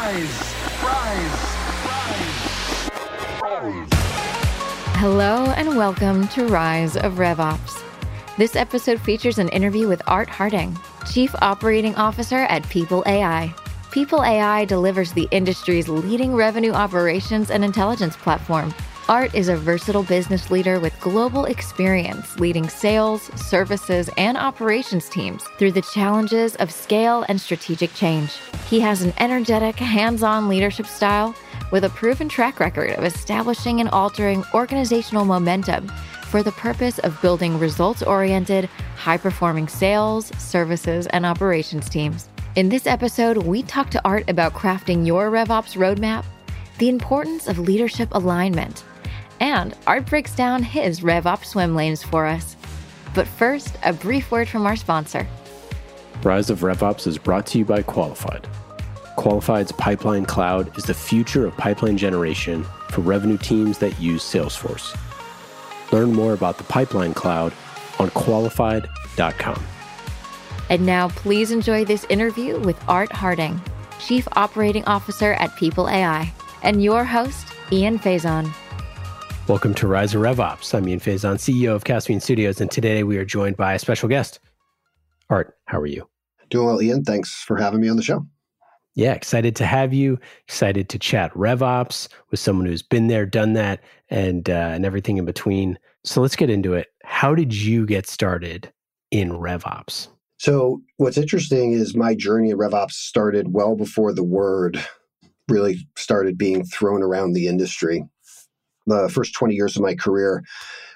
rise, rise, rise. Hello and welcome to Rise of RevOps. This episode features an interview with Art Harding, Chief Operating Officer at People AI. People AI delivers the industry's leading revenue operations and intelligence platform. Art is a versatile business leader with global experience leading sales, services, and operations teams through the challenges of scale and strategic change. He has an energetic, hands on leadership style with a proven track record of establishing and altering organizational momentum for the purpose of building results oriented, high performing sales, services, and operations teams. In this episode, we talk to Art about crafting your RevOps roadmap, the importance of leadership alignment, and Art breaks down his RevOps swim lanes for us. But first, a brief word from our sponsor. Rise of RevOps is brought to you by Qualified. Qualified's Pipeline Cloud is the future of pipeline generation for revenue teams that use Salesforce. Learn more about the Pipeline Cloud on qualified.com. And now, please enjoy this interview with Art Harding, Chief Operating Officer at People AI, and your host, Ian Faison. Welcome to Rise of RevOps. I'm Ian Faison, CEO of Caspian Studios, and today we are joined by a special guest. Art, how are you? Doing well, Ian. Thanks for having me on the show. Yeah, excited to have you. Excited to chat RevOps with someone who's been there, done that, and uh, and everything in between. So let's get into it. How did you get started in RevOps? So, what's interesting is my journey at RevOps started well before the word really started being thrown around the industry. The first 20 years of my career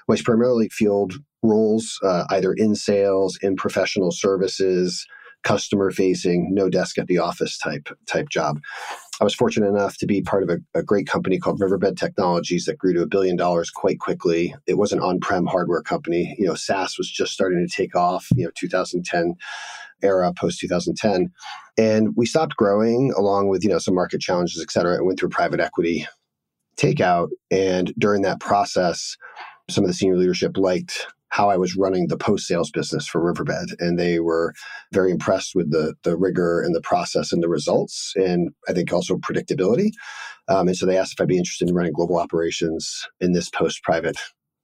was primarily field roles, uh, either in sales, in professional services, customer facing, no desk at the office type type job. I was fortunate enough to be part of a, a, great company called Riverbed Technologies that grew to a billion dollars quite quickly. It was an on-prem hardware company. You know, SaaS was just starting to take off. You know, 2010 era, post 2010, and we stopped growing along with you know some market challenges, et cetera, and went through private equity takeout. And during that process, some of the senior leadership liked how I was running the post sales business for Riverbed. And they were very impressed with the, the rigor and the process and the results, and I think also predictability. Um, and so they asked if I'd be interested in running global operations in this post private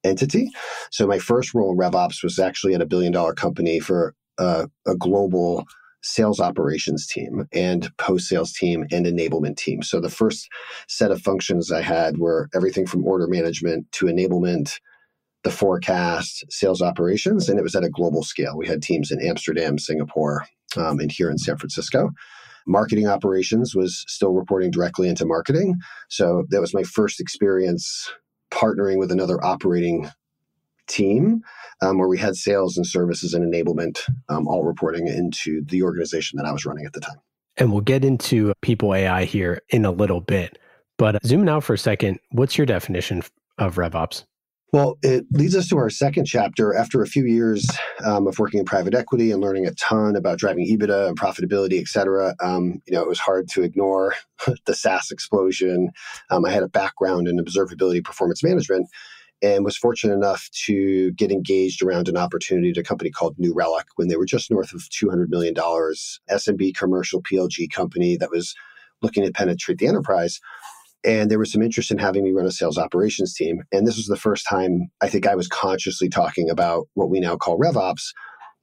entity. So my first role in RevOps was actually at a billion dollar company for a, a global sales operations team and post sales team and enablement team. So the first set of functions I had were everything from order management to enablement the forecast, sales operations, and it was at a global scale. We had teams in Amsterdam, Singapore, um, and here in San Francisco. Marketing operations was still reporting directly into marketing. So that was my first experience partnering with another operating team um, where we had sales and services and enablement um, all reporting into the organization that I was running at the time. And we'll get into people AI here in a little bit. But zooming out for a second, what's your definition of RevOps? Well, it leads us to our second chapter. After a few years um, of working in private equity and learning a ton about driving EBITDA and profitability, et cetera, um, you know, it was hard to ignore the SaaS explosion. Um, I had a background in observability performance management and was fortunate enough to get engaged around an opportunity at a company called New Relic when they were just north of $200 million, SMB commercial PLG company that was looking to penetrate the enterprise. And there was some interest in having me run a sales operations team. And this was the first time I think I was consciously talking about what we now call RevOps.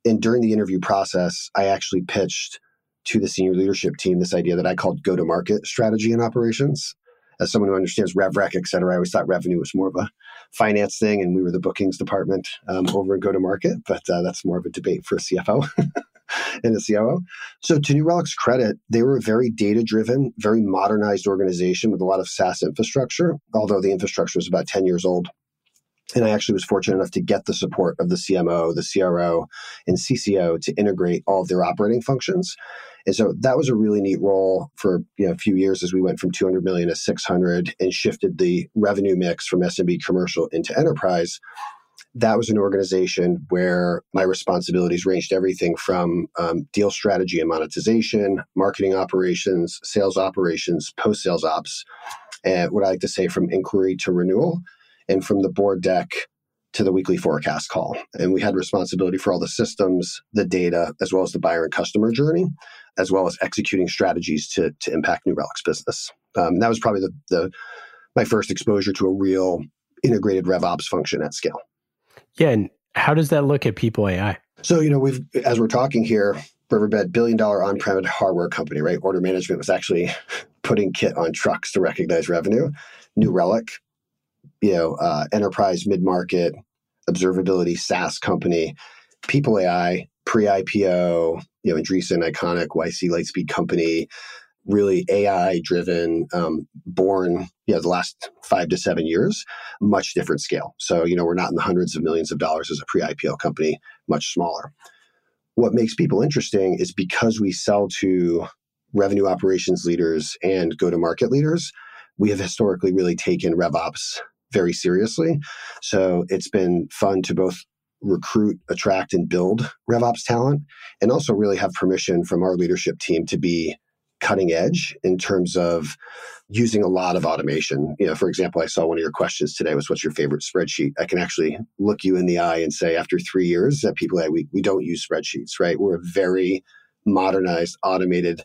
And during the interview process, I actually pitched to the senior leadership team this idea that I called go to market strategy and operations. As someone who understands RevRec, et cetera, I always thought revenue was more of a finance thing, and we were the bookings department um, over in go to market. But uh, that's more of a debate for a CFO. and the COO. So, to New Relic's credit, they were a very data driven, very modernized organization with a lot of SaaS infrastructure, although the infrastructure was about 10 years old. And I actually was fortunate enough to get the support of the CMO, the CRO, and CCO to integrate all of their operating functions. And so that was a really neat role for you know, a few years as we went from 200 million to 600 and shifted the revenue mix from SMB commercial into enterprise that was an organization where my responsibilities ranged everything from um, deal strategy and monetization, marketing operations, sales operations, post sales ops, and what I like to say from inquiry to renewal, and from the board deck to the weekly forecast call. And we had responsibility for all the systems, the data, as well as the buyer and customer journey. As well as executing strategies to, to impact New Relic's business. Um, that was probably the, the my first exposure to a real integrated RevOps function at scale. Yeah, and how does that look at People AI? So, you know, we've as we're talking here, Riverbed, billion dollar on-prem hardware company, right? Order management was actually putting kit on trucks to recognize revenue. New Relic, you know, uh, enterprise mid-market observability SaaS company, People AI, pre-IPO, you know, Andreessen, ICONIQ YC Lightspeed company, really AI driven, um, born, you know, the last five to seven years, much different scale. So, you know, we're not in the hundreds of millions of dollars as a pre IPO company, much smaller. What makes people interesting is because we sell to revenue operations leaders and go to market leaders, we have historically really taken RevOps very seriously. So it's been fun to both recruit, attract, and build RevOps talent, and also really have permission from our leadership team to be cutting edge in terms of using a lot of automation. You know, for example, I saw one of your questions today was what's your favorite spreadsheet? I can actually look you in the eye and say after three years that people we, we don't use spreadsheets, right? We're a very modernized, automated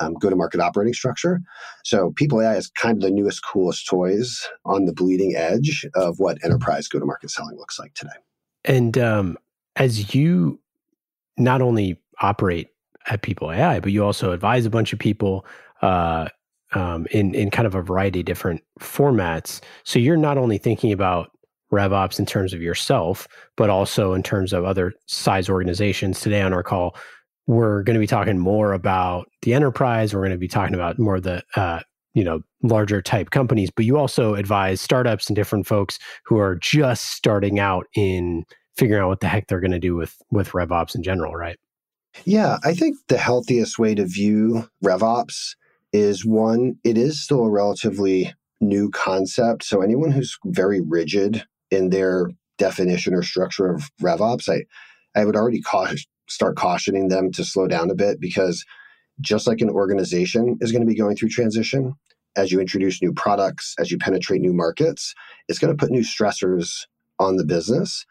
um, go-to-market operating structure. So People AI is kind of the newest, coolest toys on the bleeding edge of what enterprise go-to-market selling looks like today. And um, as you not only operate at People AI, but you also advise a bunch of people uh, um, in in kind of a variety of different formats. So you're not only thinking about RevOps in terms of yourself, but also in terms of other size organizations. Today on our call, we're going to be talking more about the enterprise. We're going to be talking about more of the uh, you know larger type companies, but you also advise startups and different folks who are just starting out in figuring out what the heck they're going to do with with RevOps in general, right? Yeah, I think the healthiest way to view RevOps is one, it is still a relatively new concept. So anyone who's very rigid in their definition or structure of RevOps, I, I would already start cautioning them to slow down a bit because just like an organization is going to be going through transition, as you introduce new products, as you penetrate new markets, it's going to put new stressors on the business.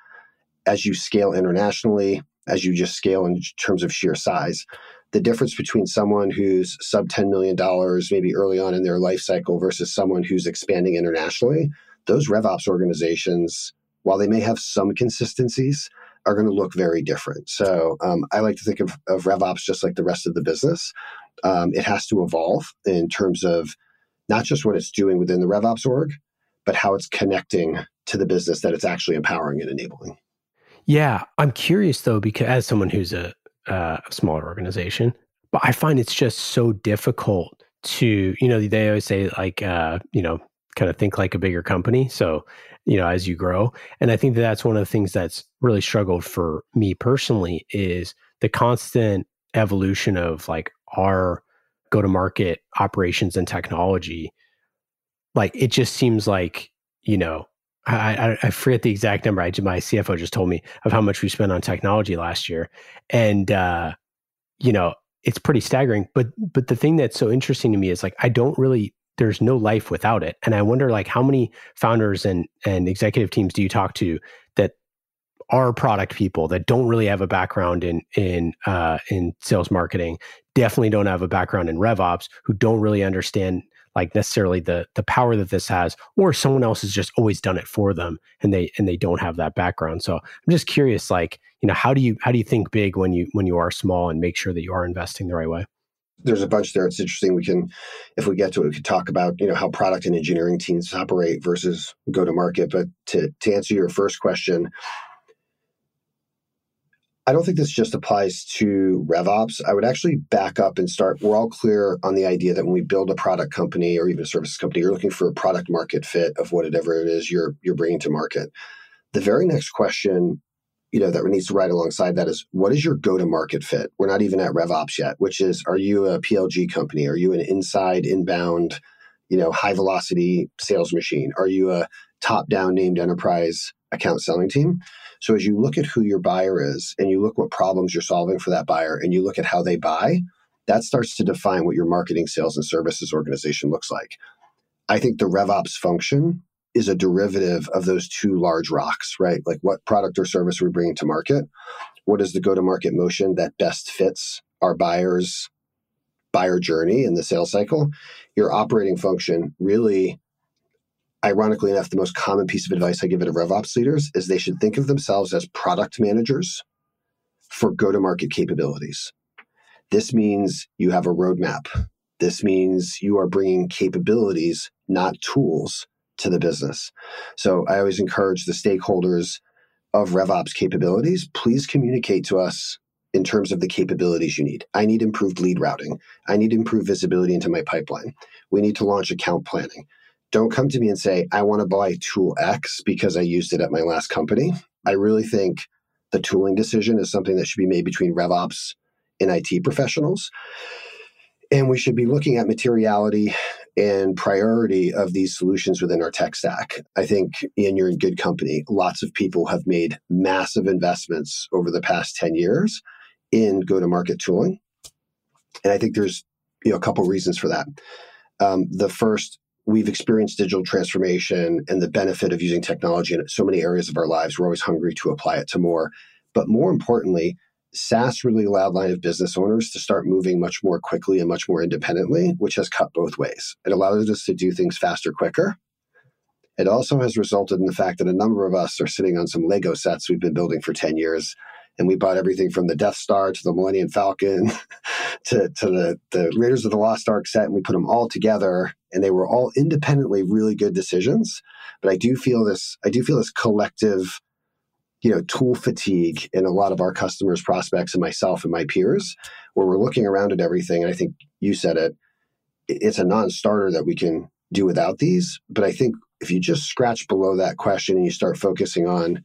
As you scale internationally, as you just scale in terms of sheer size. The difference between someone who's sub $10 million, maybe early on in their life cycle, versus someone who's expanding internationally, those RevOps organizations, while they may have some consistencies, are going to look very different. So um, I like to think of, of RevOps just like the rest of the business. Um, it has to evolve in terms of not just what it's doing within the RevOps org, but how it's connecting to the business that it's actually empowering and enabling. Yeah, I'm curious though, because as someone who's a, uh, a smaller organization, but I find it's just so difficult to, you know, they always say like, uh, you know, kind of think like a bigger company. So, you know, as you grow, and I think that that's one of the things that's really struggled for me personally is the constant evolution of like our go to market operations and technology. Like it just seems like, you know, I, I, forget the exact number. I my CFO just told me of how much we spent on technology last year, and uh, you know it's pretty staggering. But but the thing that's so interesting to me is like I don't really there's no life without it, and I wonder like how many founders and and executive teams do you talk to that are product people that don't really have a background in in uh, in sales marketing, definitely don't have a background in RevOps, who don't really understand like necessarily the the power that this has or someone else has just always done it for them and they and they don't have that background. So i'm just curious like you know how do you how do you think big when you when you are small and make sure that you are investing the right way there's a bunch there it's interesting we can if we get to it we could talk about you know how product and engineering teams operate versus go to market but to to answer your first question I don't think this just applies to RevOps. I would actually back up and start. We're all clear on the idea that when we build a product company or even a services company, you're looking for a product market fit of whatever it is you're you're bringing to market. The very next question, you know, that needs to ride alongside that is what is your go to market fit? We're not even at RevOps yet, which is are you a PLG company? Are you an inside inbound, you know, high velocity sales machine? Are you a top down named enterprise account selling team? So as you look at who your buyer is and you look what problems you're solving for that buyer and you look at how they buy, that starts to define what your marketing, sales, and services organization looks like. I think the RevOps function is a derivative of those two large rocks, right? Like what product or service we're bringing to market. What is the go to market motion that best fits our buyers' buyer journey and the sales cycle, your operating function really, ironically enough, the most common piece of advice I give it to RevOps leaders is they should think of themselves as product managers for go to market capabilities. This means you have a roadmap. This means you are bringing capabilities, not tools, to the business. So I always encourage the stakeholders of RevOps capabilities, please communicate to us in terms of the capabilities you need. I need improved lead routing. I need improved visibility into my pipeline. We need to launch account planning. Don't come to me and say, I want to buy tool X because I used it at my last company. I really think the tooling decision is something that should be made between RevOps and IT professionals. And we should be looking at materiality and priority of these solutions within our tech stack. I think, Ian, you're in good company. Lots of people have made massive investments over the past 10 years in go to market tooling. And I think there's you know, a couple reasons for that. Um, the first, we've experienced digital transformation and the benefit of using technology in so many areas of our lives. We're always hungry to apply it to more. But more importantly, SaaS really allowed line of business owners to start moving much more quickly and much more independently, which has cut both ways. It allows us to do things faster, quicker. It also has resulted in the fact that a number of us are sitting on some Lego sets we've been building for 10 years. And we bought everything from the Death Star to the Millennium Falcon to, to the, the Raiders of the Lost Ark set, and we put them all together. And they were all independently really good decisions. But I do feel this, I do feel this collective you know tool fatigue in a lot of our customers prospects and myself and my peers where we're looking around at everything and i think you said it it's a non-starter that we can do without these but i think if you just scratch below that question and you start focusing on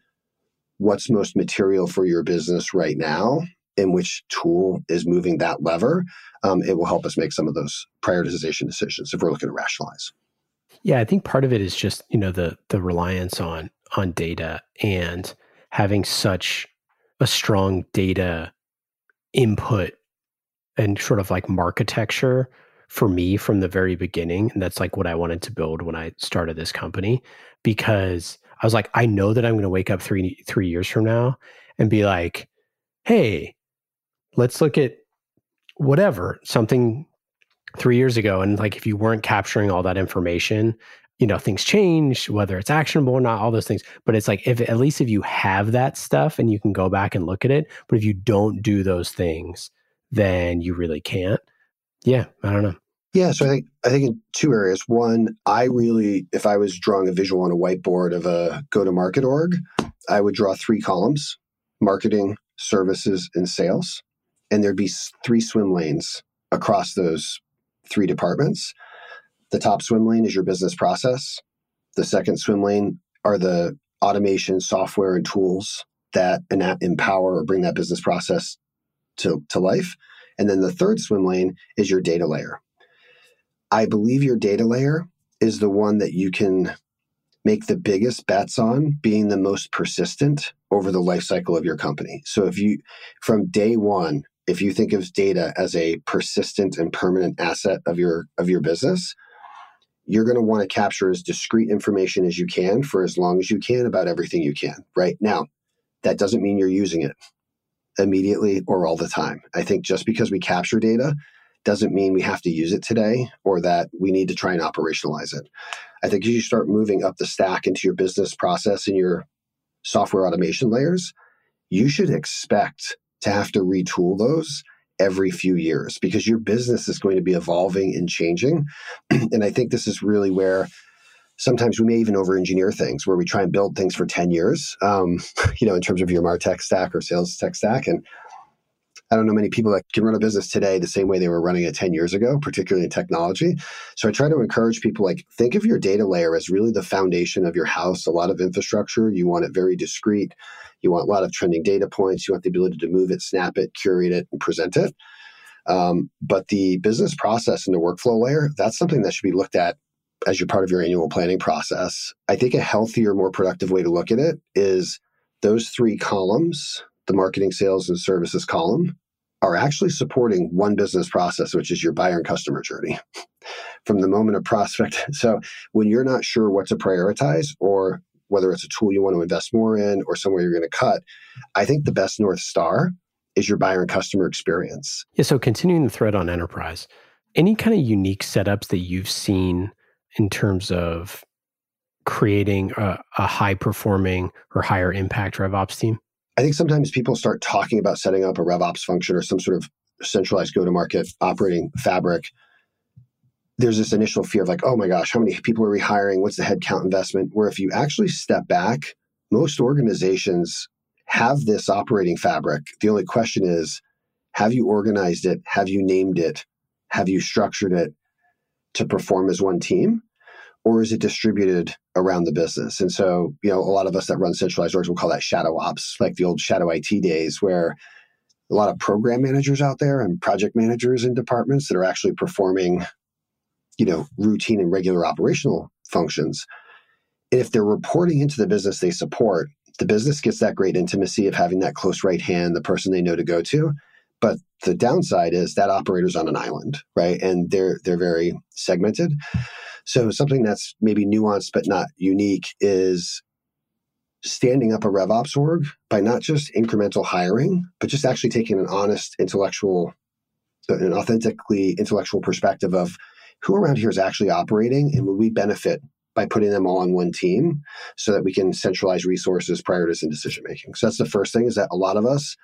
what's most material for your business right now and which tool is moving that lever um, it will help us make some of those prioritization decisions if we're looking to rationalize. Yeah i think part of it is just you know the the reliance on on data and having such a strong data input and sort of like architecture for me from the very beginning. And that's like what I wanted to build when I started this company because I was like, I know that I'm going to wake up three, three years from now and be like, hey, let's look at whatever, something three years ago. And like, if you weren't capturing all that information you know things change whether it's actionable or not all those things. But it's like if at least if you have that stuff and you can go back and look at it but if you don't do those things then you really can't. Yeah i don't know. Yeah so i think i think in two areas. One i really if i was drawing a visual on a whiteboard of a go to market org i would draw three columns marketing services and sales. And there'd be three swim lanes across those three departments the top swim lane is your business process. The second swim lane are the automation software and tools that empower or bring that business process to, to life. And then the third swim lane is your data layer. I believe your data layer is the one that you can make the biggest bets on being the most persistent over the life cycle of your company. So if you from day 1 if you think of data as a persistent and permanent asset of your of your business, you're going to want to capture as discrete information as you can for as long as you can about everything you can. Right now, that doesn't mean you're using it immediately or all the time. I think just because we capture data doesn't mean we have to use it today or that we need to try and operationalize it. I think as you start moving up the stack into your business process and your software automation layers, you should expect to have to retool those every few years because your business is going to be evolving and changing. and I think this is really where sometimes we may even over engineer things where we try and build things for 10 years, um, you know, in terms of your MarTech stack or sales tech stack. And I don't know many people that can run a business today the same way they were running it 10 years ago, particularly in technology. So I try to encourage people like think of your data layer as really the foundation of your house, a lot of infrastructure. You want it very discreet. You want a lot of trending data points. You want the ability to move it, snap it, curate it, and present it. Um, but the business process and the workflow layer, that's something that should be looked at as you're part of your annual planning process. I think a healthier, more productive way to look at it is those three columns, the marketing, sales, and services column, are actually supporting one business process, which is your buyer and customer journey from the moment of prospect. So when you're not sure what to prioritize or whether it's a tool you want to invest more in or somewhere you're going to cut, I think the best North Star is your buyer and customer experience. Yeah. So continuing the thread on enterprise, any kind of unique setups that you've seen in terms of creating a, a high performing or higher impact RevOps team? I think sometimes people start talking about setting up a RevOps function or some sort of centralized go to market operating fabric. There's this initial fear of like, oh my gosh, how many people are we hiring? What's the headcount investment? Where if you actually step back, most organizations have this operating fabric. The only question is, have you organized it? Have you named it? Have you structured it to perform as one team? Or is it distributed around the business? And so, you know, a lot of us that run centralized orgs will call that shadow ops, like the old shadow IT days, where a lot of program managers out there and project managers in departments that are actually performing, you know, routine and regular operational functions. And if they're reporting into the business they support, the business gets that great intimacy of having that close right hand, the person they know to go to. But the downside is that operator's on an island, right? And they're they're very segmented. So something that's maybe nuanced but not unique is standing up a RevOps org by not just incremental hiring, but just actually taking an honest intellectual, an authentically intellectual perspective of who around here is actually operating and would we benefit by putting them all on one team so that we can centralize resources, priorities, and decision making. So that's the first thing is that a lot of us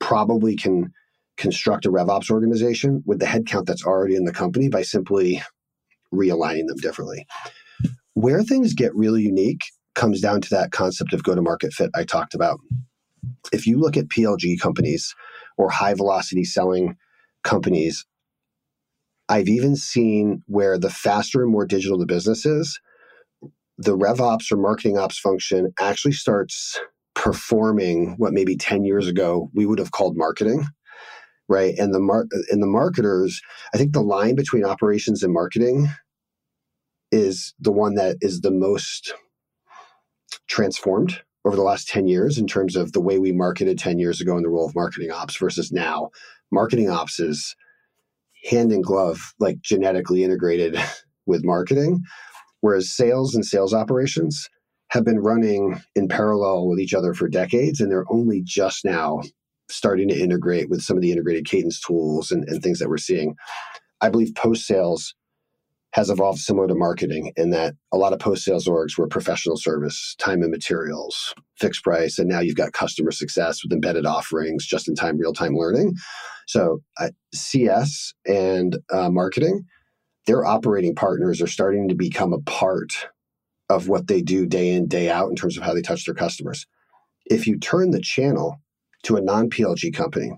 probably can construct a RevOps organization with the headcount that's already in the company by simply realigning them differently. Where things get really unique comes down to that concept of go to market fit I talked about. If you look at PLG companies or high velocity selling companies, I've even seen where the faster and more digital the business is, the RevOps or marketing ops function actually starts performing what maybe 10 years ago we would have called marketing right? And the mar- and the marketers i think the line between operations and marketing is the one that is the most transformed over the last 10 years in terms of the way we marketed 10 years ago in the role of marketing ops versus now. Marketing ops is hand in glove like genetically integrated with marketing Whereas sales and sales operations have been running in parallel with each other for decades, and they're only just now starting to integrate with some of the integrated cadence tools and, and things that we're seeing. I believe post sales has evolved similar to marketing in that a lot of post sales orgs were professional service, time and materials, fixed price, and now you've got customer success with embedded offerings, just in time, real time learning. So, uh, CS and uh, marketing their operating partners are starting to become a part of what they do day in, day out in terms of how they touch their customers. If you turn the channel to a non PLG company,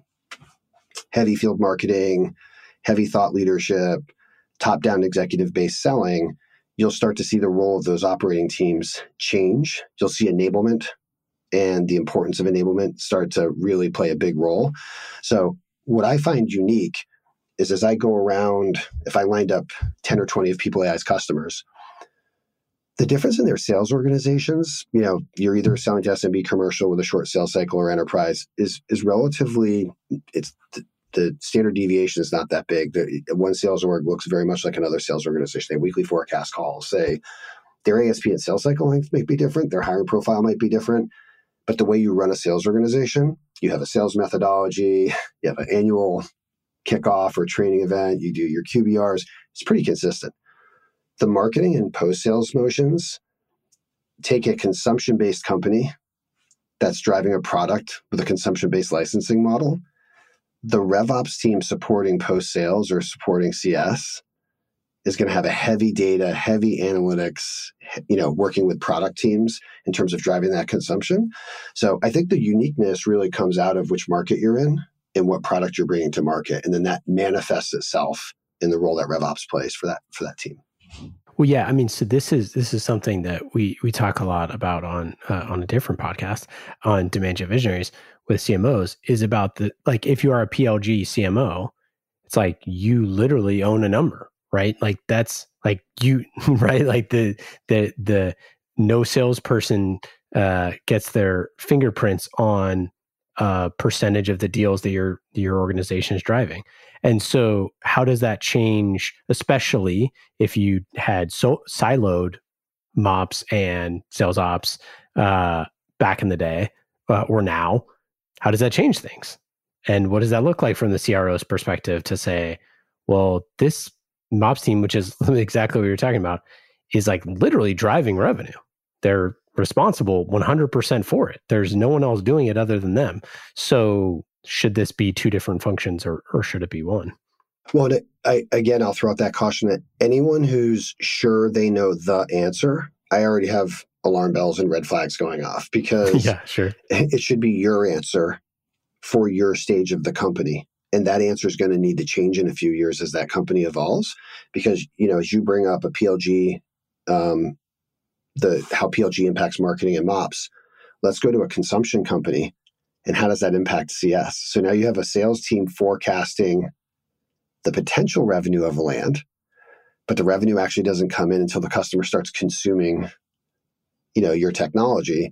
heavy field marketing, heavy thought leadership, top down executive based selling, you'll start to see the role of those operating teams change. You'll see enablement and the importance of enablement start to really play a big role. So, what I find unique is as I go around, if I lined up 10 or 20 of People AI's customers, the difference in their sales organizations, you know, you're either selling to SMB commercial with a short sales cycle or enterprise is is relatively it's the, standard deviation is not that big. The, one sales org looks very much like another sales organization. They weekly forecast calls. Say their ASP and sales cycle length might be different, their hiring profile might be different, but the way you run a sales organization, you have a sales methodology, you have an annual kickoff or training event, you do your QBRs, it's pretty consistent. The marketing and post sales motions take a consumption based company that's driving a product with a consumption based licensing model. The RevOps team supporting post sales or supporting CS is going to have a heavy data, heavy analytics, you know, working with product teams in terms of driving that consumption. So I think the uniqueness really comes out of which market you're in and what product you're bringing to market, and then that manifests itself in the role that RevOps plays for that for that team. Well, yeah, I mean, so this is this is something that we we talk a lot about on uh, on a different podcast on Demand Gen Visionaries with CMOs is about the like if you are a PLG CMO, it's like you literally own a number, right? Like that's like you right, like the the the no salesperson uh, gets their fingerprints on a percentage of the deals that your your organization is driving. And so, how does that change, especially if you had so siloed mops and sales ops uh, back in the day uh, or now? How does that change things? And what does that look like from the CRO's perspective to say, well, this MOPS team, which is exactly what you're talking about, is like literally driving revenue. They're responsible 100% for it. There's no one else doing it other than them. So should this be two different functions or, or should it be one? Well, I, again, I'll throw out that caution that anyone who's sure they know the answer, I already have alarm bells and red flags going off because yeah, sure. it should be your answer for your stage of the company. And that answer is going to need to change in a few years as that company evolves. Because, you know, as you bring up a PLG, um, the how PLG impacts marketing and MOPS, let's go to a consumption company. And how does that impact CS? So now you have a sales team forecasting the potential revenue of a land, but the revenue actually doesn't come in until the customer starts consuming, you know, your technology.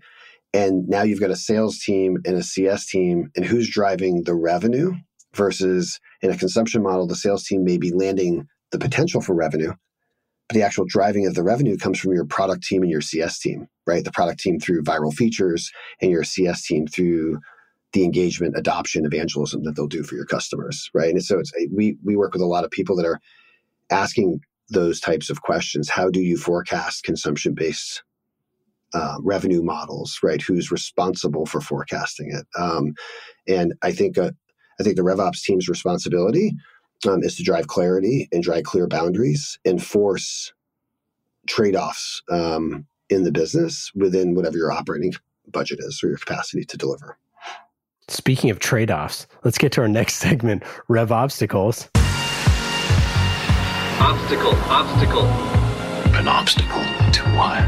And now you've got a sales team and a CS team, and who's driving the revenue versus in a consumption model, the sales team may be landing the potential for revenue, but the actual driving of the revenue comes from your product team and your CS team, right? The product team through viral features and your CS team through the engagement, adoption, evangelism that they'll do for your customers, right? And so it's eh, we we work with a lot of people that are asking those types of questions. How do you forecast consumption based uh, revenue models, right? Who's responsible for forecasting it? Um, and I think uh, I think the RevOps team's responsibility um, is to drive clarity and drive clear boundaries, and force trade offs um, in the business within whatever your operating budget is or your capacity to deliver. Speaking of trade offs, let's get to our next segment Rev Obstacles. Obstacle, obstacle. An obstacle to what?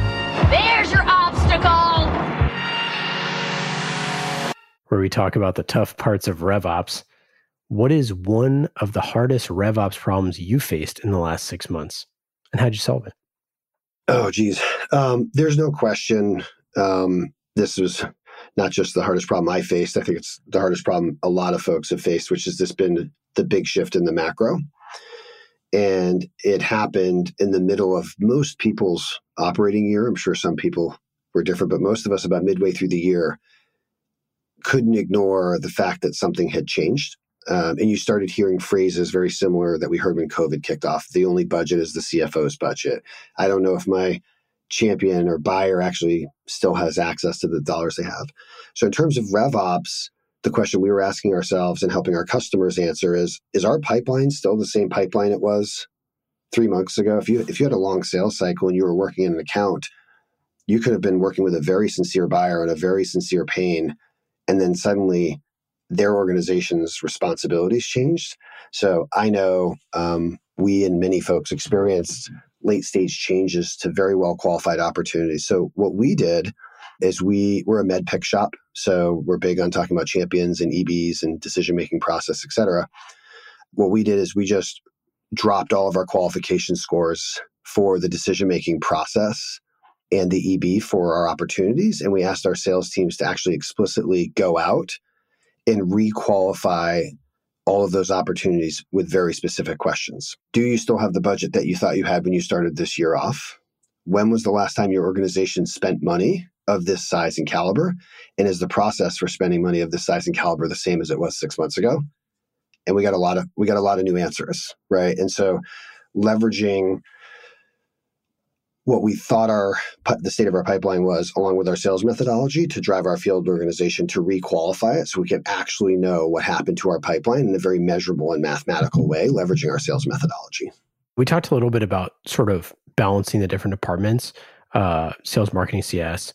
There's your obstacle! Where we talk about the tough parts of RevOps. What is one of the hardest RevOps problems you faced in the last six months? And how'd you solve it? Oh, geez. Um, there's no question. Um, this was not just the hardest problem I faced. I think it's the hardest problem a lot of folks have faced, which has just been the big shift in the macro. And it happened in the middle of most people's operating year. I'm sure some people were different, but most of us, about midway through the year, couldn't ignore the fact that something had changed. Um, and you started hearing phrases very similar that we heard when COVID kicked off. The only budget is the CFO's budget. I don't know if my champion or buyer actually still has access to the dollars they have. So in terms of RevOps, the question we were asking ourselves and helping our customers answer is is our pipeline still the same pipeline it was 3 months ago? If you if you had a long sales cycle and you were working in an account, you could have been working with a very sincere buyer and a very sincere pain and then suddenly their organization's responsibilities changed. So I know um, we and many folks experienced late stage changes to very well qualified opportunities. So what we did is we we're a MEDDPICC shop, so we're big on talking about champions and EBs and decision making process, et cetera. What we did is we just dropped all of our qualification scores for the decision making process and the EB for our opportunities, and we asked our sales teams to actually explicitly go out and requalify all of those opportunities with very specific questions. Do you still have the budget that you thought you had when you started this year off? When was the last time your organization spent money of this size and caliber? And is the process for spending money of this size and caliber the same as it was six months ago? And we got a lot of we got a lot of new answers, right? And so leveraging what we thought our the state of our pipeline was along with our sales methodology to drive our field organization to requalify it so we can actually know what happened to our pipeline in a very measurable and mathematical way leveraging our sales methodology. We talked a little bit about sort of balancing the different departments uh, sales marketing cs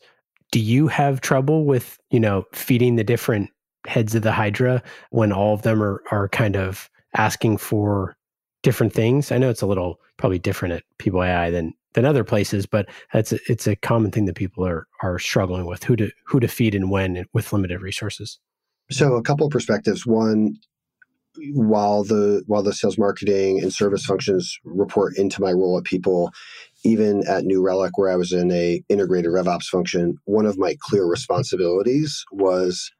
do you have trouble with you know feeding the different heads of the hydra when all of them are are kind of asking for different things? I know it's a little probably different at ai than than other places, but it's a, it's a common thing that people are are struggling with who to who to feed and when with limited resources. So a couple of perspectives. One, while the while the sales marketing and service functions report into my role at people, even at New Relic where I was in a integrated RevOps function, one of my clear responsibilities was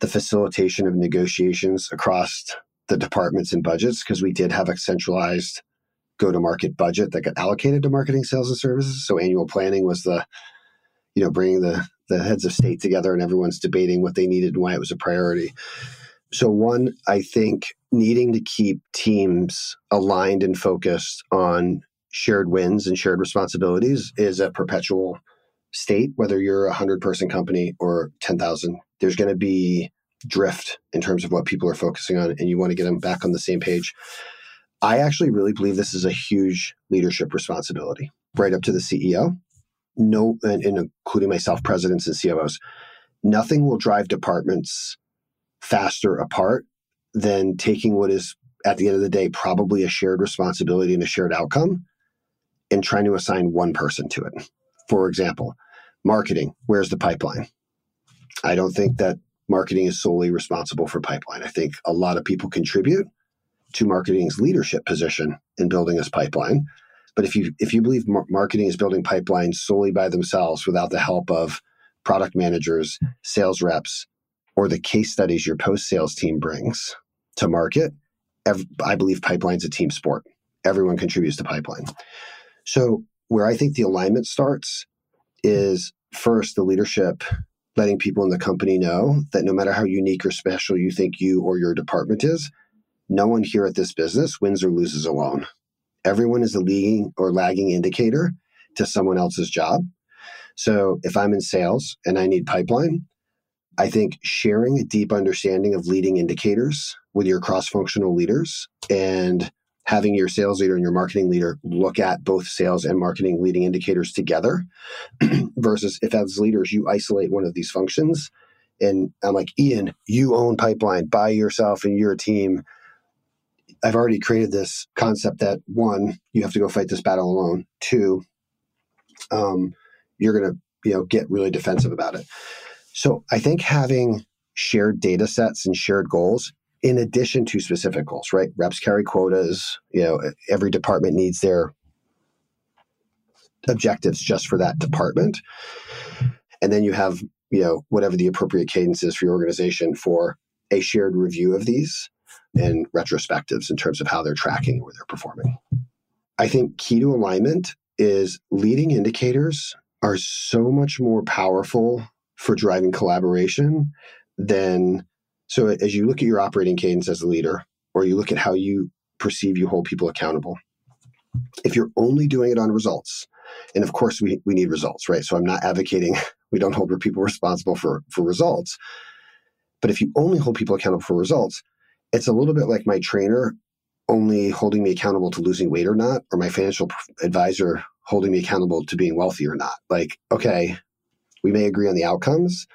the facilitation of negotiations across the departments and budgets because we did have a centralized go to market budget that got allocated to marketing, sales, and services. So annual planning was the, you know, bringing the the heads of state together and everyone's debating what they needed and why it was a priority. So, one, I think needing to keep teams aligned and focused on shared wins and shared responsibilities is a perpetual state, whether you're a 100 person company or 10,000. There's going to be drift in terms of what people are focusing on, and you want to get them back on the same page. I actually really believe this is a huge leadership responsibility, right up to the CEO, no, and, and including myself, presidents and COOs. Nothing will drive departments faster apart than taking what is, at the end of the day, probably a shared responsibility and a shared outcome and trying to assign one person to it. For example, marketing, where's the pipeline? I don't think that marketing is solely responsible for pipeline. I think a lot of people contribute to marketing's leadership position in building this pipeline. But if you if you believe marketing is building pipelines solely by themselves without the help of product managers, sales reps, or the case studies your post sales team brings to market, I believe pipeline's a team sport. Everyone contributes to pipeline. So where I think the alignment starts is first the leadership letting people in the company know that no matter how unique or special you think you or your department is, no one here at this business wins or loses alone. Everyone is a leading or lagging indicator to someone else's job. So if I'm in sales and I need pipeline, I think sharing a deep understanding of leading indicators with your cross functional leaders and having your sales leader and your marketing leader look at both sales and marketing leading indicators together versus if as leaders you isolate one of these functions and I'm like Ian you own pipeline by yourself and your team I've already created this concept that one you have to go fight this battle alone two um, you're going to you know get really defensive about it so I think having shared data sets and shared goals in addition to specific goals, right? Reps carry quotas. You know, every department needs their objectives just for that department. And then you have, you know, whatever the appropriate cadence is for your organization for a shared review of these and retrospectives in terms of how they're tracking and where they're performing. I think key to alignment is leading indicators are so much more powerful for driving collaboration than so as you look at your operating cadence as a leader, or you look at how you perceive you hold people accountable, if you're only doing it on results, and of course we, we need results, right? So I'm not advocating we don't hold people responsible for, for results. But if you only hold people accountable for results, it's a little bit like my trainer only holding me accountable to losing weight or not, or my financial advisor holding me accountable to being wealthy or not. Like, okay, we may agree on the outcomes,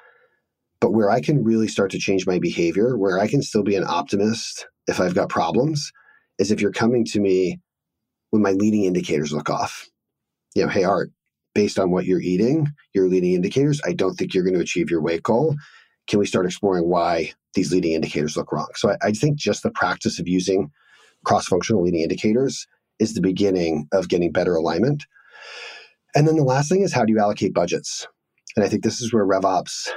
but where I can really start to change my behavior, where I can still be an optimist if I've got problems, is if you're coming to me when my leading indicators look off. You know, hey, Art, based on what you're eating, your leading indicators, I don't think you're going to achieve your weight goal. Can we start exploring why these leading indicators look wrong? So I, I think just the practice of using cross functional leading indicators is the beginning of getting better alignment. And then the last thing is how do you allocate budgets? And I think this is where RevOps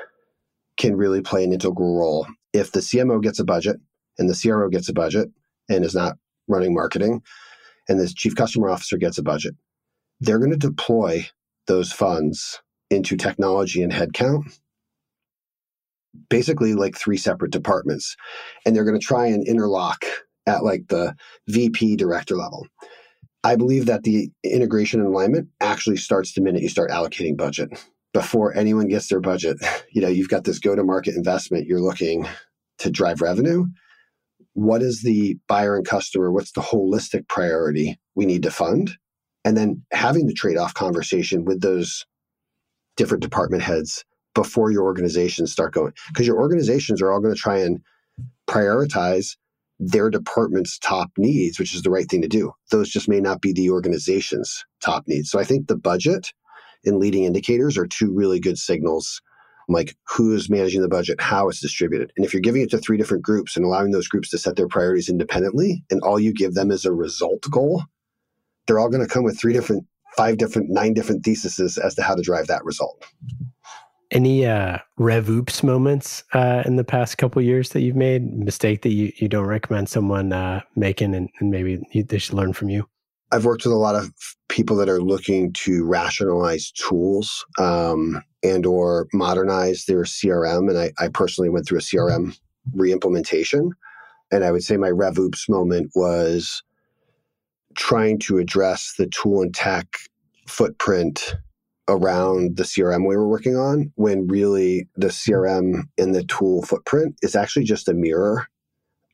can really play an integral role. If the CMO gets a budget and the CRO gets a budget and is not running marketing, and the chief customer officer gets a budget, they're going to deploy those funds into technology and headcount, basically like three separate departments. And they're going to try and interlock at like the VP director level. I believe that the integration and alignment actually starts the minute you start allocating budget before anyone gets their budget, you know, you've got this go to market investment, you're looking to drive revenue. What is the buyer and customer? What's the holistic priority we need to fund? And then having the trade off conversation with those different department heads before your organizations start going. Because your organizations are all going to try and prioritize their department's top needs, which is the right thing to do. Those just may not be the organization's top needs. So I think the budget and leading indicators are two really good signals like who's managing the budget, how it's distributed. And if you're giving it to three different groups and allowing those groups to set their priorities independently, and all you give them is a result goal, they're all going to come with three different, five different, nine different theses as to how to drive that result. Any uh, rev oops moments uh, in the past couple years that you've made? Mistake that you, you don't recommend someone uh, making, and, and maybe you, they should learn from you. I've worked with a lot of people that are looking to rationalize tools um, and or modernize their CRM. And I, I, personally went through a CRM reimplementation. And I would say my RevOps moment was trying to address the tool and tech footprint around the CRM we were working on when really the CRM and the tool footprint is actually just a mirror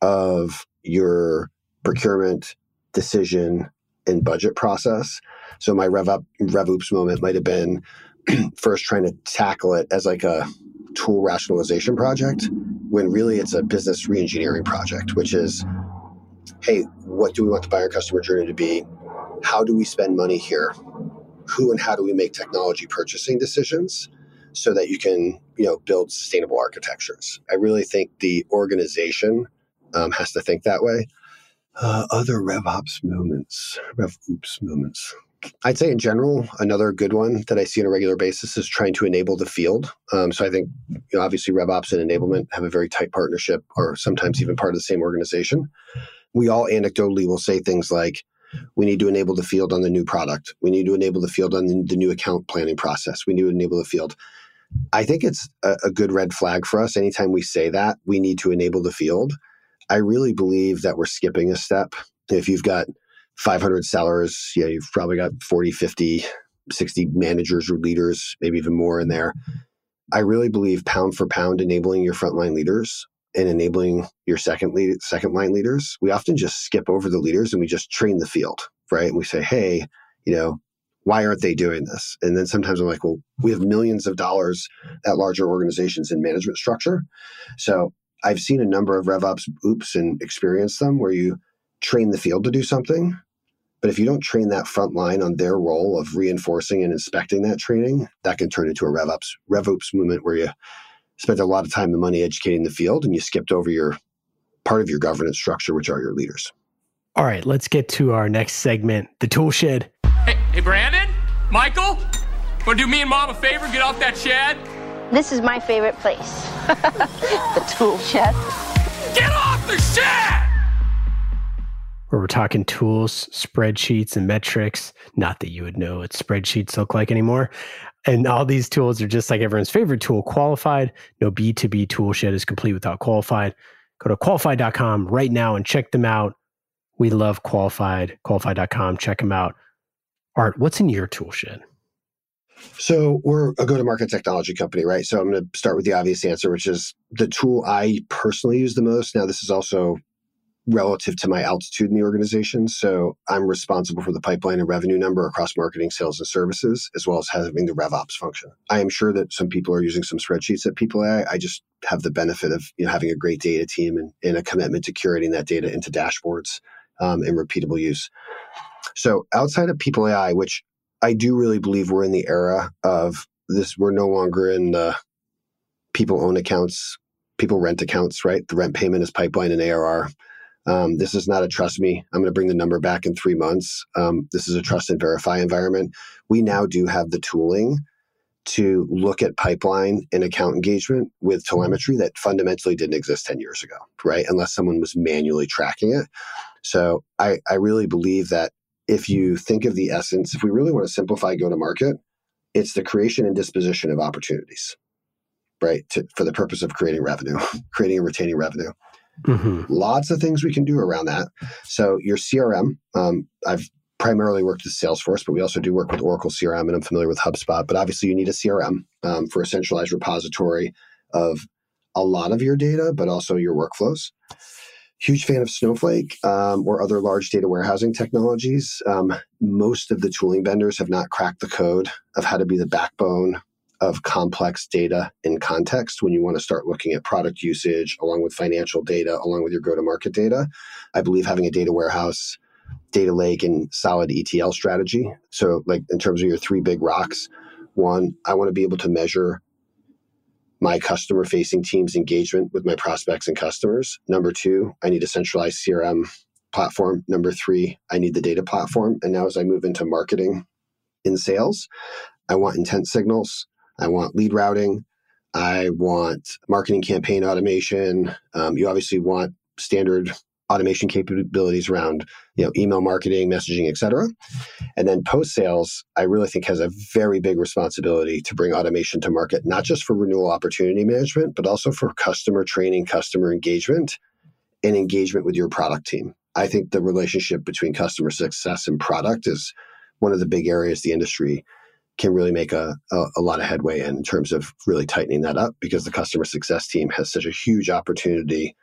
of your procurement decision and budget process. So my rev up RevOps moment might have been first trying to tackle it as like a tool rationalization project when really it's a business reengineering project, which is, hey, what do we want the buyer customer journey to be? How do we spend money here? Who and how do we make technology purchasing decisions so that you can, you know, build sustainable architectures? I really think the organization um, has to think that way. Uh, other RevOps moments, RevOps moments. I'd say in general, another good one that I see on a regular basis is trying to enable the field. Um, so I think, you know, obviously, RevOps and enablement have a very tight partnership, or sometimes even part of the same organization. We all anecdotally will say things like, "We need to enable the field on the new product. We need to enable the field on the, new account planning process. We need to enable the field." I think it's a, a good red flag for us. Anytime we say that, we need to enable the field. I really believe that we're skipping a step. If you've got 500 sellers, yeah, you've probably got 40, 50, 60 managers or leaders, maybe even more in there. I really believe pound for pound enabling your frontline leaders and enabling your second lead, second line leaders. We often just skip over the leaders and we just train the field, right? And we say, hey, you know, why aren't they doing this? And then sometimes I'm like, well, we have millions of dollars at larger organizations in management structure. So I've seen a number of RevOps oops and experienced them where you train the field to do something. But if you don't train that front line on their role of reinforcing and inspecting that training, that can turn into a RevOps RevOps movement where you spent a lot of time and money educating the field and you skipped over your part of your governance structure, which are your leaders. All right, let's get to our next segment, the tool shed. Hey, hey Brandon, Michael, want to do me and mom a favor? Get off that shed. This is my favorite place. the tool shed. Get off the shed! Where we're talking tools, spreadsheets, and metrics. Not that you would know what spreadsheets look like anymore. And all these tools are just like everyone's favorite tool, qualified. No B2B tool shed is complete without qualified. Go to qualified.com right now and check them out. We love qualified, qualified.com. Check them out. Art, what's in your tool shed? So we're a go-to-market technology company, right? So I'm going to start with the obvious answer, which is the tool I personally use the most. Now, this is also relative to my altitude in the organization. So I'm responsible for the pipeline and revenue number across marketing, sales, and services, as well as having the RevOps function. I am sure that some people are using some spreadsheets at People AI. I just have the benefit of you know, having a great data team and, and a commitment to curating that data into dashboards um, and repeatable use. So outside of People AI, which I do really believe we're in the era of this. We're no longer in the people own accounts, people rent accounts, right? The rent payment is pipeline and ARR. Um, this is not a trust me. I'm going to bring the number back in three months. Um, this is a trust and verify environment. We now do have the tooling to look at pipeline and account engagement with telemetry that fundamentally didn't exist 10 years ago, right? Unless someone was manually tracking it. So I, I really believe that if you think of the essence, if we really want to simplify go to market, it's the creation and disposition of opportunities, right? To, for the purpose of creating revenue, creating and retaining revenue. Mm-hmm. Lots of things we can do around that. So your CRM, um, I've primarily worked with Salesforce, but we also do work with Oracle CRM, and I'm familiar with HubSpot. But obviously, you need a CRM um, for a centralized repository of a lot of your data, but also your workflows. Huge fan of Snowflake um, or other large data warehousing technologies. Um, most of the tooling vendors have not cracked the code of how to be the backbone of complex data in context when you want to start looking at product usage along with financial data, along with your go to market data. I believe having a data warehouse, data lake, and solid ETL strategy. So, like in terms of your three big rocks, one, I want to be able to measure my customer facing team's engagement with my prospects and customers. Number two, I need a centralized CRM platform. Number three, I need the data platform. And now, as I move into marketing in sales, I want intent signals, I want lead routing, I want marketing campaign automation. Um, you obviously want standard automation capabilities around you know email marketing messaging etc and then post sales i really think has a very big responsibility to bring automation to market not just for renewal opportunity management but also for customer training customer engagement and engagement with your product team. I think the relationship between customer success and product is one of the big areas the industry can really make a, a, a lot of headway in, in terms of really tightening that up because the customer success team has such a huge opportunity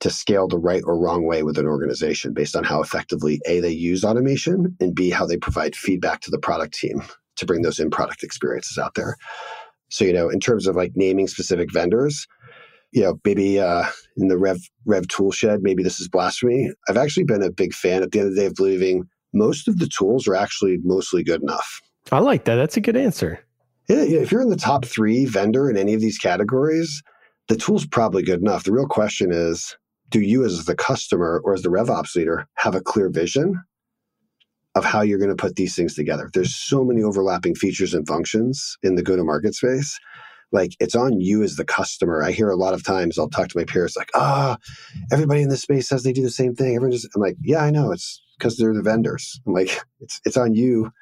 to scale the right or wrong way with an organization based on how effectively A, they use automation, and B, how they provide feedback to the product team to bring those in product experiences out there. So, you know, in terms of like naming specific vendors, you know, maybe uh, in the Rev Rev tool shed, maybe this is blasphemy. I've actually been a big fan at the end of the day of believing most of the tools are actually mostly good enough. I like that. That's a good answer. Yeah, yeah, if you're in the top three vendor in any of these categories, the tool's probably good enough. The real question is, do you as the customer or as the RevOps leader have a clear vision of how you're going to put these things together? There's so many overlapping features and functions in the go-to-market space. Like it's on you as the customer. I hear a lot of times I'll talk to my peers like, ah, oh, everybody in this space says they do the same thing. Everyone just I'm like, yeah, I know. It's because they're the vendors. I'm like, it's it's on you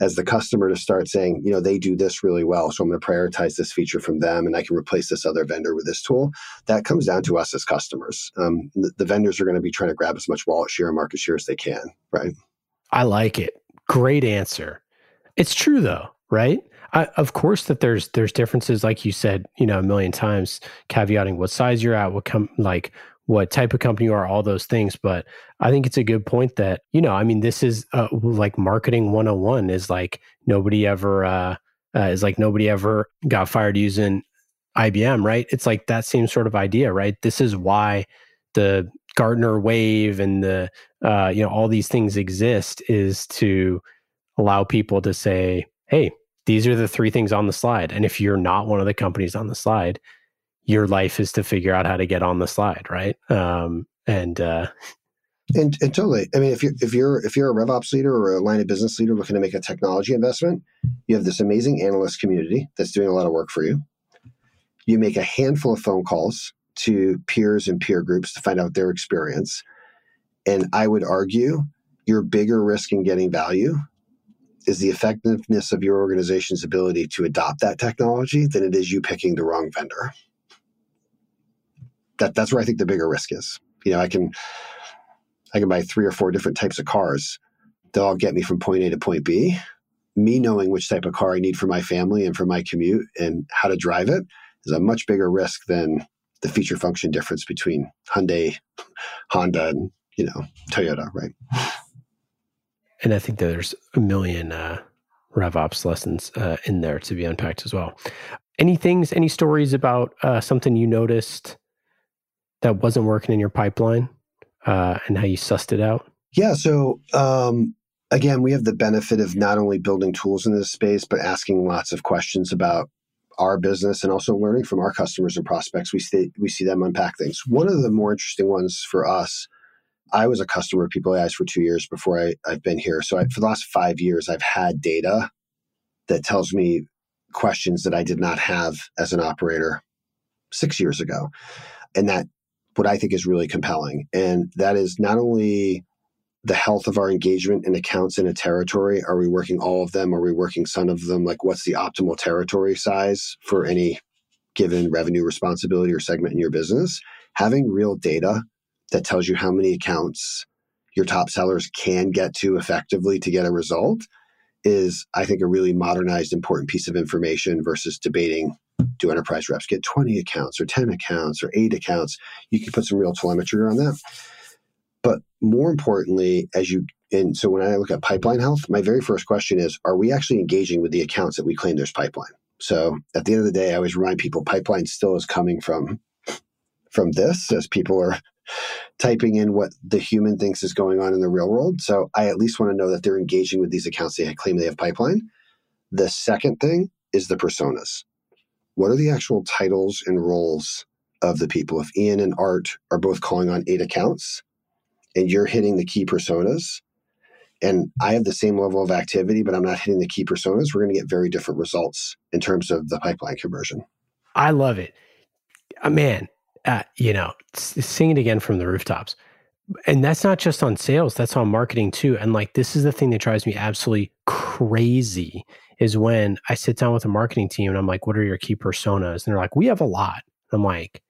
as the customer to start saying, you know, they do this really well. So I'm going to prioritize this feature from them and I can replace this other vendor with this tool. That comes down to us as customers. Um, the, the vendors are going to be trying to grab as much wallet share and market share as they can, right? I like it. Great answer. It's true though, right? I, of course that there's there's differences like you said you know a million times caveating what size you're at what come like what type of company you are, all those things. But I think it's a good point that, you know, I mean, this is uh, like marketing 101 is like nobody ever, uh, uh, is like nobody ever got fired using IBM, right? It's like that same sort of idea, right? This is why the Gartner wave and the, uh, you know, all these things exist is to allow people to say, hey, these are the three things on the slide. And if you're not one of the companies on the slide, your life is to figure out how to get on the slide, right? Um, and uh, and, and totally. I mean, if you're if you're if you're a RevOps leader or a line of business leader looking to make a technology investment, you have this amazing analyst community that's doing a lot of work for you. You make a handful of phone calls to peers and peer groups to find out their experience. And I would argue your bigger risk in getting value is the effectiveness of your organization's ability to adopt that technology than it is you picking the wrong vendor that that's where I think the bigger risk is. You know, I can I can buy three or four different types of cars. They'll all get me from point A to point B. Me knowing which type of car I need for my family and for my commute and how to drive it is a much bigger risk than the feature function difference between Hyundai, Honda, and you know Toyota, right? And I think there's a million uh, RevOps lessons uh, in there to be unpacked as well. Any things, any stories about uh, something you noticed that wasn't working in your pipeline uh, and how you sussed it out? Yeah. So, um, again, we have the benefit of not only building tools in this space, but asking lots of questions about our business and also learning from our customers and prospects. We see, we see them unpack things. One of the more interesting ones for us, I was a customer of People AIs for two years before I, have been here. So I, for the last five years, I've had data that tells me questions that I did not have as an operator six years ago. And that what I think is really compelling. And that is not only the health of our engagement and accounts in a territory. Are we working all of them? Are we working some of them? Like, what's the optimal territory size for any given revenue responsibility or segment in your business? Having real data that tells you how many accounts your top sellers can get to effectively to get a result is, I think, a really modernized, important piece of information versus debating do enterprise reps get 20 accounts or 10 accounts or eight accounts? You can put some real telemetry on that. But more importantly, as you and so when I look at pipeline health, my very first question is, are we actually engaging with the accounts that we claim there's pipeline? So at the end of the day, I always remind people pipeline still is coming from from this as people are typing in what the human thinks is going on in the real world. So I at least want to know that they're engaging with these accounts they claim they have pipeline. The second thing is the personas what are the actual titles and roles of the people? If Ian and Art are both calling on eight accounts and you're hitting the key personas, and I have the same level of activity, but I'm not hitting the key personas, we're going to get very different results in terms of the pipeline conversion. I love it. Uh, man, uh, you know, sing it again from the rooftops. And that's not just on sales, that's on marketing too. And like, this is the thing that drives me absolutely crazy is when I sit down with a marketing team and I'm like, what are your key personas? And they're like, we have a lot. I'm like,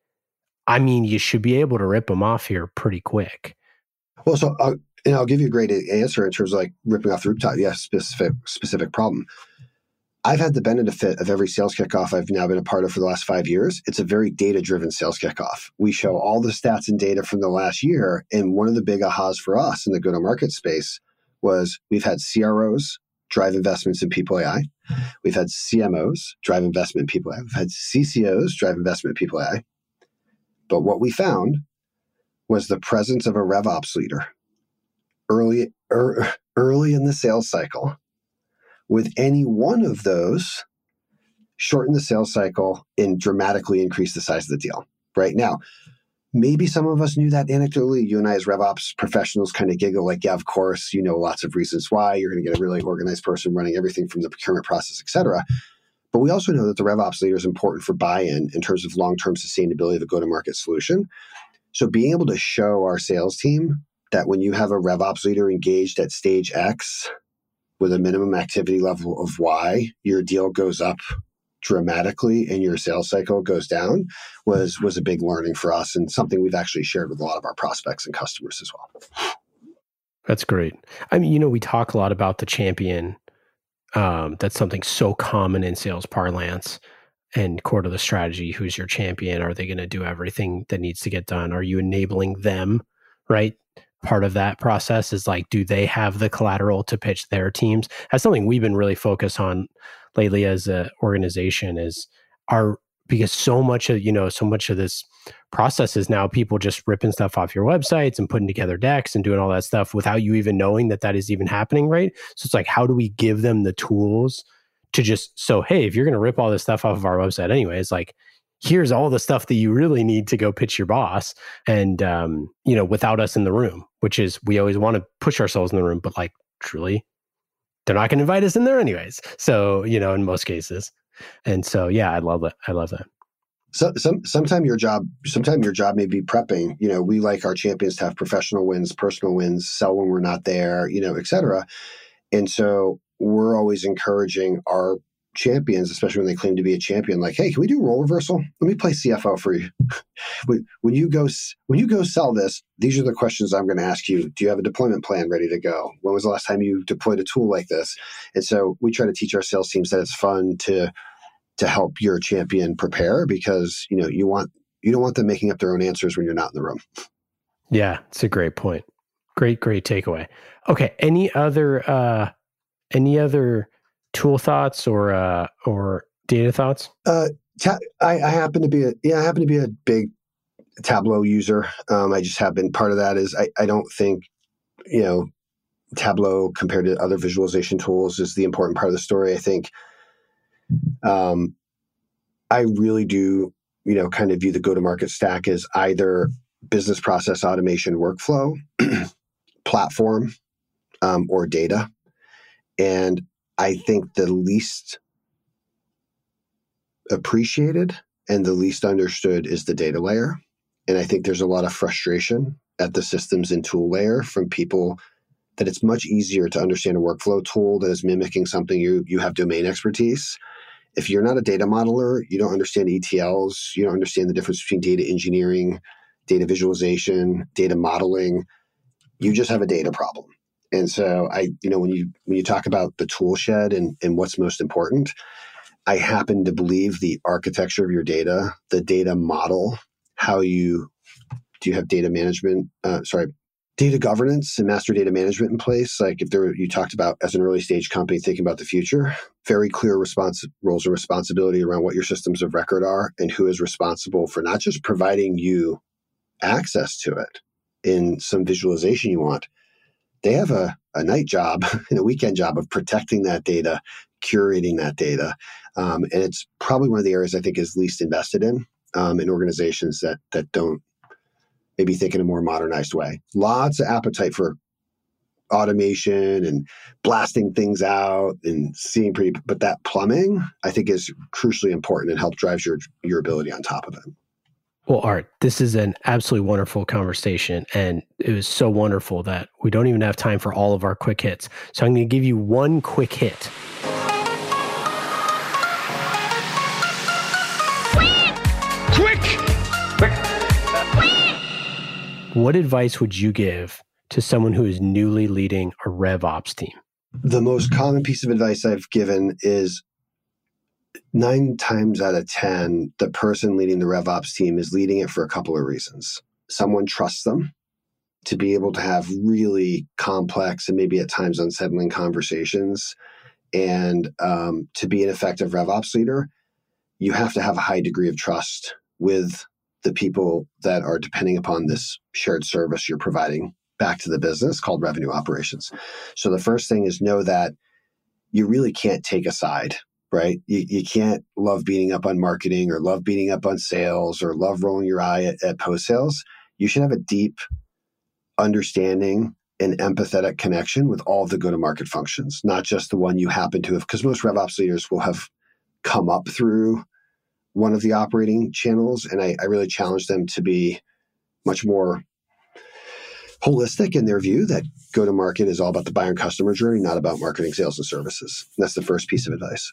I mean, you should be able to rip them off here pretty quick. Well, so uh, and I'll give you a great answer in terms of like ripping off the rooftop. Yes, specific specific problem. I've had the benefit of every sales kickoff I've now been a part of for the last five years. It's a very data driven sales kickoff. We show all the stats and data from the last year. And one of the big ahas for us in the go to market space was we've had CROs drive investments in people AI. We've had CMOs drive investment in people AI. We've had CCOs drive investment in people AI. But what we found was the presence of a RevOps leader early, er, early in the sales cycle with any one of those shorten the sales cycle and dramatically increase the size of the deal. Right now, maybe some of us knew that anecdotally. You and I, as RevOps professionals, kind of giggle like, yeah, of course, you know lots of reasons why. You're going to get a really organized person running everything from the procurement process, et cetera. But we also know that the RevOps leader is important for buy in in terms of long term sustainability of a go to market solution. So being able to show our sales team that when you have a RevOps leader engaged at stage X, with a minimum activity level of Y, your deal goes up dramatically and your sales cycle goes down was was a big learning for us and something we've actually shared with a lot of our prospects and customers as well. That's great. I mean, you know, we talk a lot about the champion. Um, that's something so common in sales parlance and core to the strategy. Who's your champion? Are they going to do everything that needs to get done? Are you enabling them, right, part of that process is like, do they have the collateral to pitch their teams? That's something we've been really focused on lately as an organization is our because so much of you know so much of this process is now people just ripping stuff off your websites and putting together decks and doing all that stuff without you even knowing that that is even happening right so it's like how do we give them the tools to just so hey if you're going to rip all this stuff off of our website anyways like here's all the stuff that you really need to go pitch your boss and um, you know without us in the room which is we always want to push ourselves in the room but like truly they're not going to invite us in there anyways. So you know in most cases. And so yeah i love that i love that. So, some sometime your job sometime your job may be prepping you know we like our champions to have professional wins personal wins sell when we're not there you know et cetera. And so we're always encouraging our champions, especially when they claim to be a champion, like, hey, can we do role reversal? Let me play CFO for you. when you go when you go sell this, these are the questions I'm going to ask you. Do you have a deployment plan ready to go? When was the last time you deployed a tool like this? And so we try to teach our sales teams that it's fun to to help your champion prepare because you know you want you don't want them making up their own answers when you're not in the room. Yeah, it's a great point. Great, great takeaway. Okay, any other uh any other tool thoughts or uh, or data thoughts? Uh, ta- I, I, happen to be a yeah, I happen to be a big Tableau user. Um, I just have been part of that. Is I, I don't think you know Tableau compared to other visualization tools is the important part of the story. I think um, I really do you know kind of view the go to market stack as either business process automation workflow platform um, or data and I think the least appreciated and the least understood is the data layer. And I think there's a lot of frustration at the systems and tool layer from people that it's much easier to understand a workflow tool that is mimicking something you you have domain expertise. If you're not a data modeler, you don't understand ETLs, you don't understand the difference between data engineering, data visualization, data modeling, you just have a data problem. And so I, you know, when you when you talk about the tool shed and, and what's most important, I happen to believe the architecture of your data, the data model, how you do you have data management, uh, sorry, data governance and master data management in place. Like if there you talked about as an early stage company thinking about the future, very clear response roles and responsibility around what your systems of record are and who is responsible for not just providing you access to it in some visualization you want, they have a, a night job and a weekend job of protecting that data, curating that data. Um, and it's probably one of the areas I think is least invested in um, in organizations that that don't maybe think in a more modernized way. Lots of appetite for automation and blasting things out and seeing pretty but that plumbing I think is crucially important and help drives your your ability on top of it. Well, Art, this is an absolutely wonderful conversation. And it was so wonderful that we don't even have time for all of our quick hits. So I'm going to give you one quick hit. Quick! Quick! What advice would you give to someone who is newly leading a RevOps team? The most common piece of advice I've given is nine times out of 10, the person leading the RevOps team is leading it for a couple of reasons. Someone trusts them to be able to have really complex and maybe at times unsettling conversations. And um, to be an effective RevOps leader, you have to have a high degree of trust with the people that are depending upon this shared service you're providing back to the business called revenue operations. So the first thing is know that you really can't take a side, right? You, you can't love beating up on marketing or love beating up on sales or love rolling your eye at, at post sales. You should have a deep understanding and empathetic connection with all the go to market functions, not just the one you happen to have, because most RevOps leaders will have come up through one of the operating channels. And I, I really challenge them to be much more holistic in their view that go to market is all about the buyer and customer journey, not about marketing, sales, and services. That's the first piece of advice.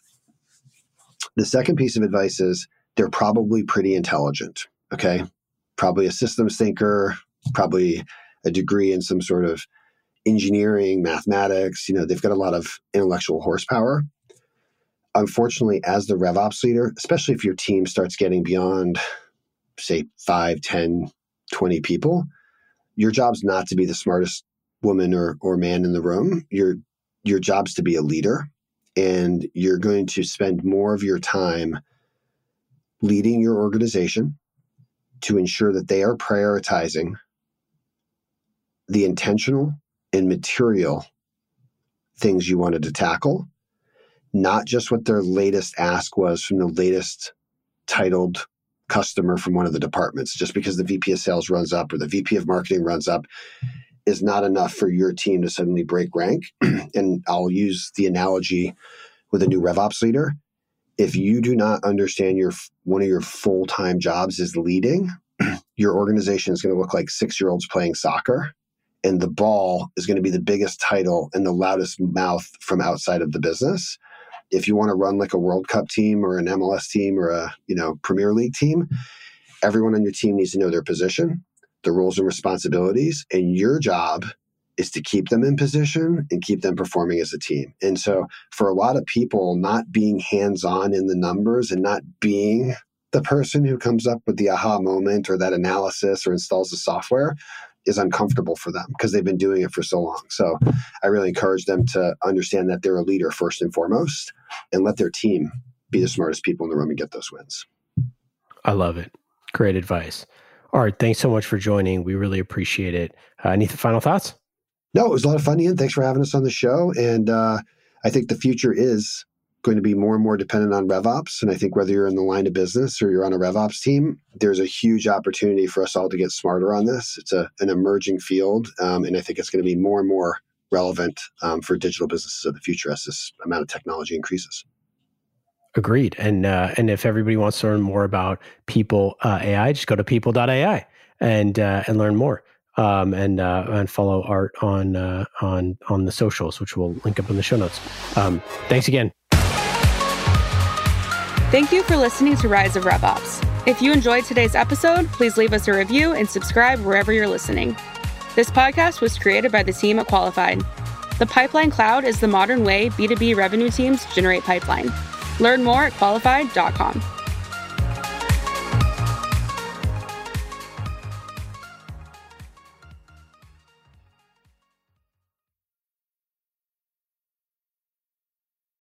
The second piece of advice is they're probably pretty intelligent. Okay. Mm-hmm. Probably a systems thinker, probably a degree in some sort of engineering, mathematics. You know, they've got a lot of intellectual horsepower unfortunately, as the RevOps leader, especially if your team starts getting beyond, say, 5, 10, 20 people, your job's not to be the smartest woman or, or man in the room. Your, your job's to be a leader. And you're going to spend more of your time leading your organization to ensure that they are prioritizing the intentional and material things you wanted to tackle not just what their latest ask was from the latest titled customer from one of the departments. Just because the VP of sales runs up or the VP of marketing runs up is not enough for your team to suddenly break rank. and I'll use the analogy with a new RevOps leader. If you do not understand your one of your full-time jobs is leading, your organization is going to look like six-year-olds playing soccer and the ball is going to be the biggest title and the loudest mouth from outside of the business if you want to run like a World Cup team or an MLS team or a you know Premier League team, everyone on your team needs to know their position, the roles and responsibilities, and your job is to keep them in position and keep them performing as a team. And so for a lot of people, not being hands-on in the numbers and not being the person who comes up with the aha moment or that analysis or installs the software is uncomfortable for them because they've been doing it for so long. So I really encourage them to understand that they're a leader first and foremost and let their team be the smartest people in the room and get those wins. I love it. Great advice. All right. Thanks so much for joining. We really appreciate it. Uh, any final thoughts? No, it was a lot of fun, Ian. Thanks for having us on the show. And uh, I think the future is going to be more and more dependent on RevOps. And I think whether you're in the line of business or you're on a RevOps team, there's a huge opportunity for us all to get smarter on this. It's a, an emerging field. Um, and I think it's going to be more and more relevant um, for digital businesses of the future as this amount of technology increases. Agreed. And uh, and if everybody wants to learn more about people uh, AI, just go to people.ai and uh, and learn more. Um, and uh, and follow Art on uh, on on the socials, which we'll link up in the show notes. Um, thanks again. Thank you for listening to Rise of RevOps. If you enjoyed today's episode, please leave us a review and subscribe wherever you're listening. This podcast was created by the team at Qualified. The Pipeline Cloud is the modern way B2B revenue teams generate pipeline. Learn more at qualified.com.